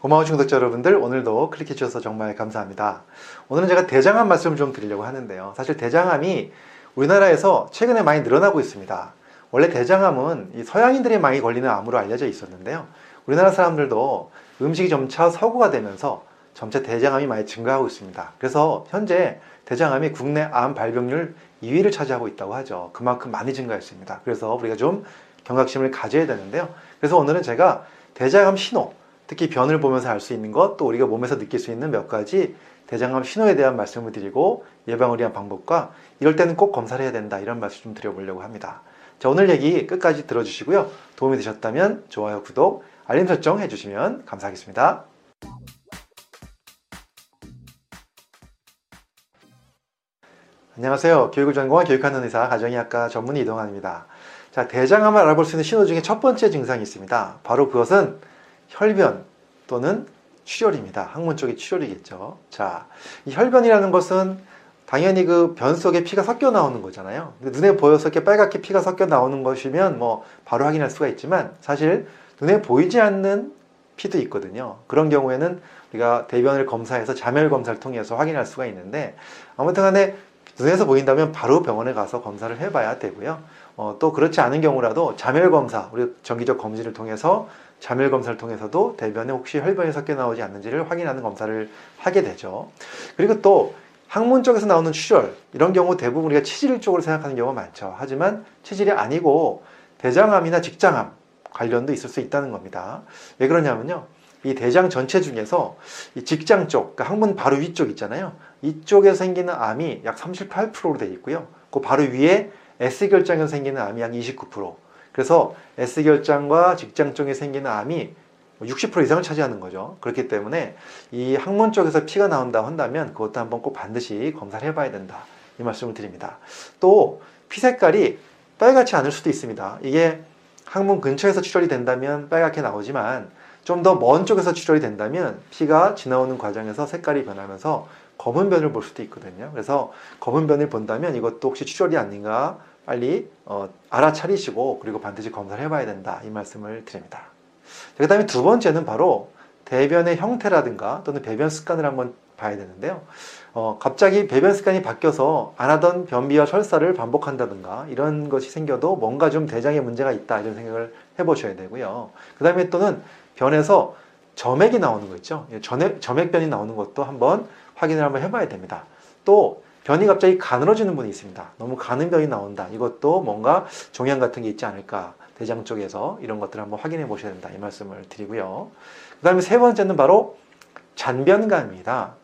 고마우신 구독자 여러분들 오늘도 클릭해 주셔서 정말 감사합니다. 오늘은 제가 대장암 말씀을 좀 드리려고 하는데요. 사실 대장암이 우리나라에서 최근에 많이 늘어나고 있습니다. 원래 대장암은 이 서양인들이 많이 걸리는 암으로 알려져 있었는데요. 우리나라 사람들도 음식이 점차 서구가 되면서 점차 대장암이 많이 증가하고 있습니다. 그래서 현재 대장암이 국내 암 발병률 2위를 차지하고 있다고 하죠. 그만큼 많이 증가했습니다. 그래서 우리가 좀 경각심을 가져야 되는데요. 그래서 오늘은 제가 대장암 신호, 특히 변을 보면서 알 수 있는 것, 또 우리가 몸에서 느낄 수 있는 몇 가지 대장암 신호에 대한 말씀을 드리고 예방을 위한 방법과 이럴 때는 꼭 검사를 해야 된다 이런 말씀 좀 드려보려고 합니다. 자, 오늘 얘기 끝까지 들어주시고요. 도움이 되셨다면 좋아요, 구독, 알림 설정 해주시면 감사하겠습니다. 안녕하세요. 교육을 전공한 교육하는 의사 가정의학과 전문의 이동환입니다. 자, 대장암을 알아볼 수 있는 신호 중에 첫 번째 증상이 있습니다. 바로 그것은 혈변 또는 출혈입니다. 학문 쪽의 출혈이겠죠. 자, 이 혈변이라는 것은 당연히 그 변 속에 피가 섞여 나오는 거잖아요. 눈에 보여서 이렇게 빨갛게 피가 섞여 나오는 것이면 뭐 바로 확인할 수가 있지만 사실 눈에 보이지 않는 피도 있거든요. 그런 경우에는 우리가 대변을 검사해서 자멸 검사를 통해서 확인할 수가 있는데 아무튼 간에 눈에서 보인다면 바로 병원에 가서 검사를 해봐야 되고요. 어, 또 그렇지 않은 경우라도 자멸 검사, 우리 정기적 검진을 통해서 자멸 검사를 통해서도 대변에 혹시 혈변이 섞여 나오지 않는지를 확인하는 검사를 하게 되죠. 그리고 또 학문 쪽에서 나오는 출혈 이런 경우 대부분 우리가 치질 쪽으로 생각하는 경우가 많죠. 하지만 치질이 아니고 대장암이나 직장암 관련도 있을 수 있다는 겁니다. 왜 그러냐면요. 이 대장 전체 중에서 이 직장 쪽, 그러니까 항문 바로 위쪽 있잖아요. 이쪽에 생기는 암이 약 38%로 되어 있고요. 그 바로 위에 S결장에서 생기는 암이 약 29%. 그래서 S결장과 직장 쪽에 생기는 암이 60% 이상을 차지하는 거죠. 그렇기 때문에 이 항문 쪽에서 피가 나온다 한다면 그것도 한번 꼭 반드시 검사를 해봐야 된다. 이 말씀을 드립니다. 또 피 색깔이 빨갛지 않을 수도 있습니다. 이게 항문 근처에서 출혈이 된다면 빨갛게 나오지만 좀 더 먼 쪽에서 출혈이 된다면 피가 지나오는 과정에서 색깔이 변하면서 검은 변을 볼 수도 있거든요. 그래서 검은 변을 본다면 이것도 혹시 출혈이 아닌가 빨리 어, 알아차리시고 그리고 반드시 검사를 해봐야 된다. 이 말씀을 드립니다. 그 다음에 두 번째는 바로 대변의 형태라든가 또는 배변 습관을 한번 봐야 되는데요. 어, 갑자기 배변 습관이 바뀌어서 안 하던 변비와 설사를 반복한다든가 이런 것이 생겨도 뭔가 좀 대장에 문제가 있다 이런 생각을 해보셔야 되고요. 그 다음에 또는 변에서 점액이 나오는 거 있죠. 점액, 점액변이 나오는 것도 한번 확인을 한번 해봐야 됩니다. 또 변이 갑자기 가늘어지는 분이 있습니다. 너무 가는 변이 나온다. 이것도 뭔가 종양 같은 게 있지 않을까. 대장 쪽에서 이런 것들을 한번 확인해 보셔야 된다. 이 말씀을 드리고요. 그 다음에 세 번째는 바로 잔변감입니다.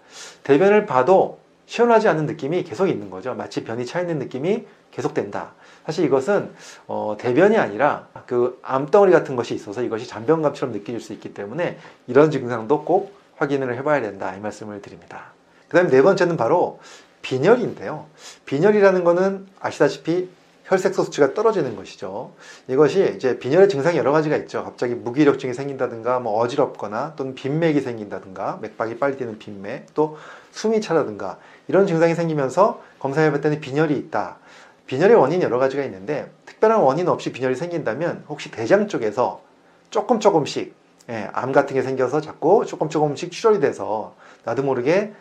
대변을 봐도 시원하지 않은 느낌이 계속 있는 거죠. 마치 변이 차 있는 느낌이 계속된다. 사실 이것은 어, 대변이 아니라 그 암덩어리 같은 것이 있어서 이것이 잔변감처럼 느껴질 수 있기 때문에 이런 증상도 꼭 확인을 해봐야 된다. 이 말씀을 드립니다. 그 다음에 네 번째는 바로 빈혈인데요. 빈혈이라는 것은 아시다시피 혈색 소 수치가 떨어지는 것이죠. 이것이 이제 빈혈의 증상이 여러 가지가 있죠. 갑자기 무기력증이 생긴다든가, 뭐 어지럽거나 또는 빈맥이 생긴다든가, 맥박이 빨리 뛰는 빈맥, 또 숨이 차다든가 이런 증상이 생기면서 검사해볼 때는 빈혈이 있다. 빈혈의 원인이 여러 가지가 있는데 특별한 원인 없이 빈혈이 생긴다면 혹시 대장 쪽에서 조금 조금씩 예, 암 같은 게 생겨서 자꾸 조금 조금씩 출혈이 돼서 나도 모르게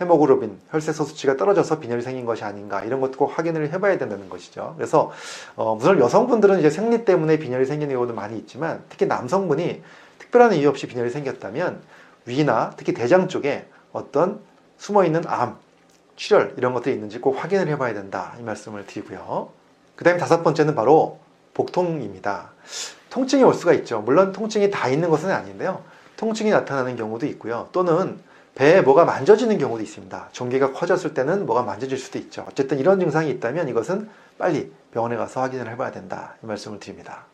헤모글로빈, 혈색소 수치가 떨어져서 빈혈이 생긴 것이 아닌가 이런 것도 꼭 확인을 해봐야 된다는 것이죠. 그래서 어, 물론 여성분들은 이제 생리 때문에 빈혈이 생기는 경우도 많이 있지만 특히 남성분이 특별한 이유 없이 빈혈이 생겼다면 위나 특히 대장 쪽에 어떤 숨어 있는 암, 출혈 이런 것들이 있는지 꼭 확인을 해봐야 된다 이 말씀을 드리고요. 그 다음에 다섯 번째는 바로 복통입니다. 통증이 올 수가 있죠. 물론 통증이 다 있는 것은 아닌데요. 통증이 나타나는 경우도 있고요. 또는 배에 뭐가 만져지는 경우도 있습니다. 종기가 커졌을 때는 뭐가 만져질 수도 있죠. 어쨌든 이런 증상이 있다면 이것은 빨리 병원에 가서 확인을 해봐야 된다. 이 말씀을 드립니다.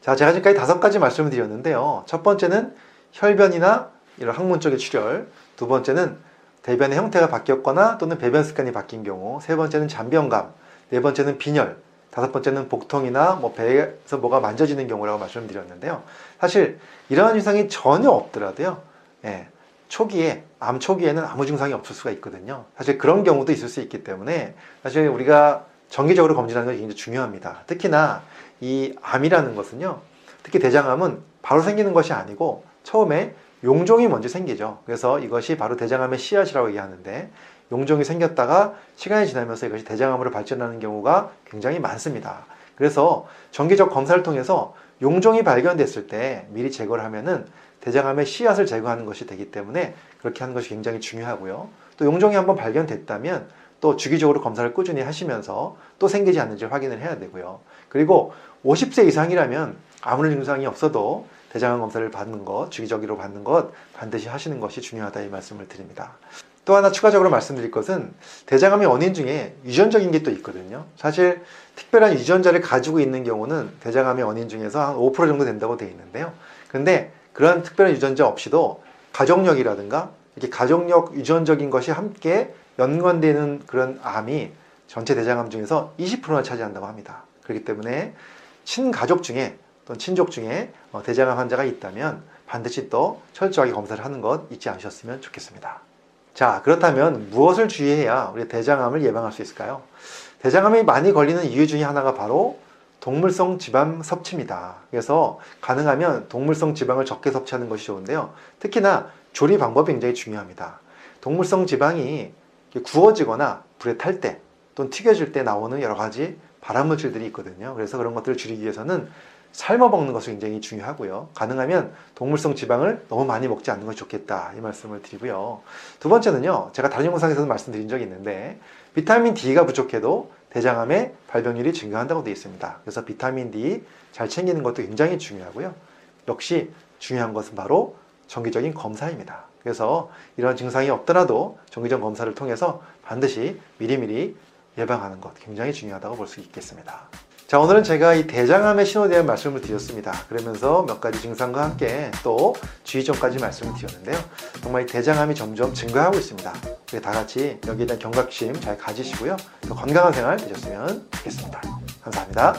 자, 제가 지금까지 다섯 가지 말씀을 드렸는데요. 첫 번째는 혈변이나 이런 항문 쪽의 출혈. 두 번째는 대변의 형태가 바뀌었거나 또는 배변 습관이 바뀐 경우. 세 번째는 잔변감. 네 번째는 빈혈. 다섯 번째는 복통이나 뭐 배에서 뭐가 만져지는 경우라고 말씀드렸는데요. 사실 이러한 증상이 전혀 없더라도요. 예, 초기에 암 초기에는 아무 증상이 없을 수가 있거든요. 사실 그런 경우도 있을 수 있기 때문에 사실 우리가 정기적으로 검진하는 것이 굉장히 중요합니다. 특히나 이 암이라는 것은요. 특히 대장암은 바로 생기는 것이 아니고 처음에 용종이 먼저 생기죠. 그래서 이것이 바로 대장암의 씨앗이라고 얘기하는데 용종이 생겼다가 시간이 지나면서 이것이 대장암으로 발전하는 경우가 굉장히 많습니다. 그래서 정기적 검사를 통해서 용종이 발견됐을 때 미리 제거를 하면은 대장암의 씨앗을 제거하는 것이 되기 때문에 그렇게 하는 것이 굉장히 중요하고요. 또 용종이 한번 발견됐다면 또 주기적으로 검사를 꾸준히 하시면서 또 생기지 않는지 확인을 해야 되고요. 그리고 50세 이상이라면 아무런 증상이 없어도 대장암 검사를 받는 것, 주기적으로 받는 것 반드시 하시는 것이 중요하다 이 말씀을 드립니다. 또 하나 추가적으로 말씀드릴 것은 대장암의 원인 중에 유전적인 게 또 있거든요. 사실 특별한 유전자를 가지고 있는 경우는 대장암의 원인 중에서 한 5% 정도 된다고 되어 있는데요. 근데 그런 특별한 유전자 없이도 가족력이라든가 이렇게 가족력 유전적인 것이 함께 연관되는 그런 암이 전체 대장암 중에서 20%나 차지한다고 합니다. 그렇기 때문에 친가족 중에 또는 친족 중에 어, 대장암 환자가 있다면 반드시 또 철저하게 검사를 하는 것 잊지 않으셨으면 좋겠습니다. 자, 그렇다면 무엇을 주의해야 우리 대장암을 예방할 수 있을까요? 대장암이 많이 걸리는 이유 중에 하나가 바로 동물성 지방 섭취입니다. 그래서 가능하면 동물성 지방을 적게 섭취하는 것이 좋은데요. 특히나 조리 방법이 굉장히 중요합니다. 동물성 지방이 구워지거나 불에 탈 때 또는 튀겨질 때 나오는 여러 가지 발암물질들이 있거든요. 그래서 그런 것들을 줄이기 위해서는 삶아 먹는 것이 굉장히 중요하고요. 가능하면 동물성 지방을 너무 많이 먹지 않는 것이 좋겠다 이 말씀을 드리고요. 두 번째는요. 제가 다른 영상에서도 말씀드린 적이 있는데 비타민 D가 부족해도 대장암의 발병률이 증가한다고 되어 있습니다. 그래서 비타민 D 잘 챙기는 것도 굉장히 중요하고요. 역시 중요한 것은 바로 정기적인 검사입니다. 그래서 이런 증상이 없더라도 정기적 검사를 통해서 반드시 미리미리 예방하는 것 굉장히 중요하다고 볼 수 있겠습니다. 자, 오늘은 제가 이 대장암의 신호에 대한 말씀을 드렸습니다. 그러면서 몇 가지 증상과 함께 또 주의점까지 말씀을 드렸는데요. 정말 이 대장암이 점점 증가하고 있습니다. 우리 다 같이 여기에 대한 경각심 잘 가지시고요. 더 건강한 생활 되셨으면 좋겠습니다. 감사합니다.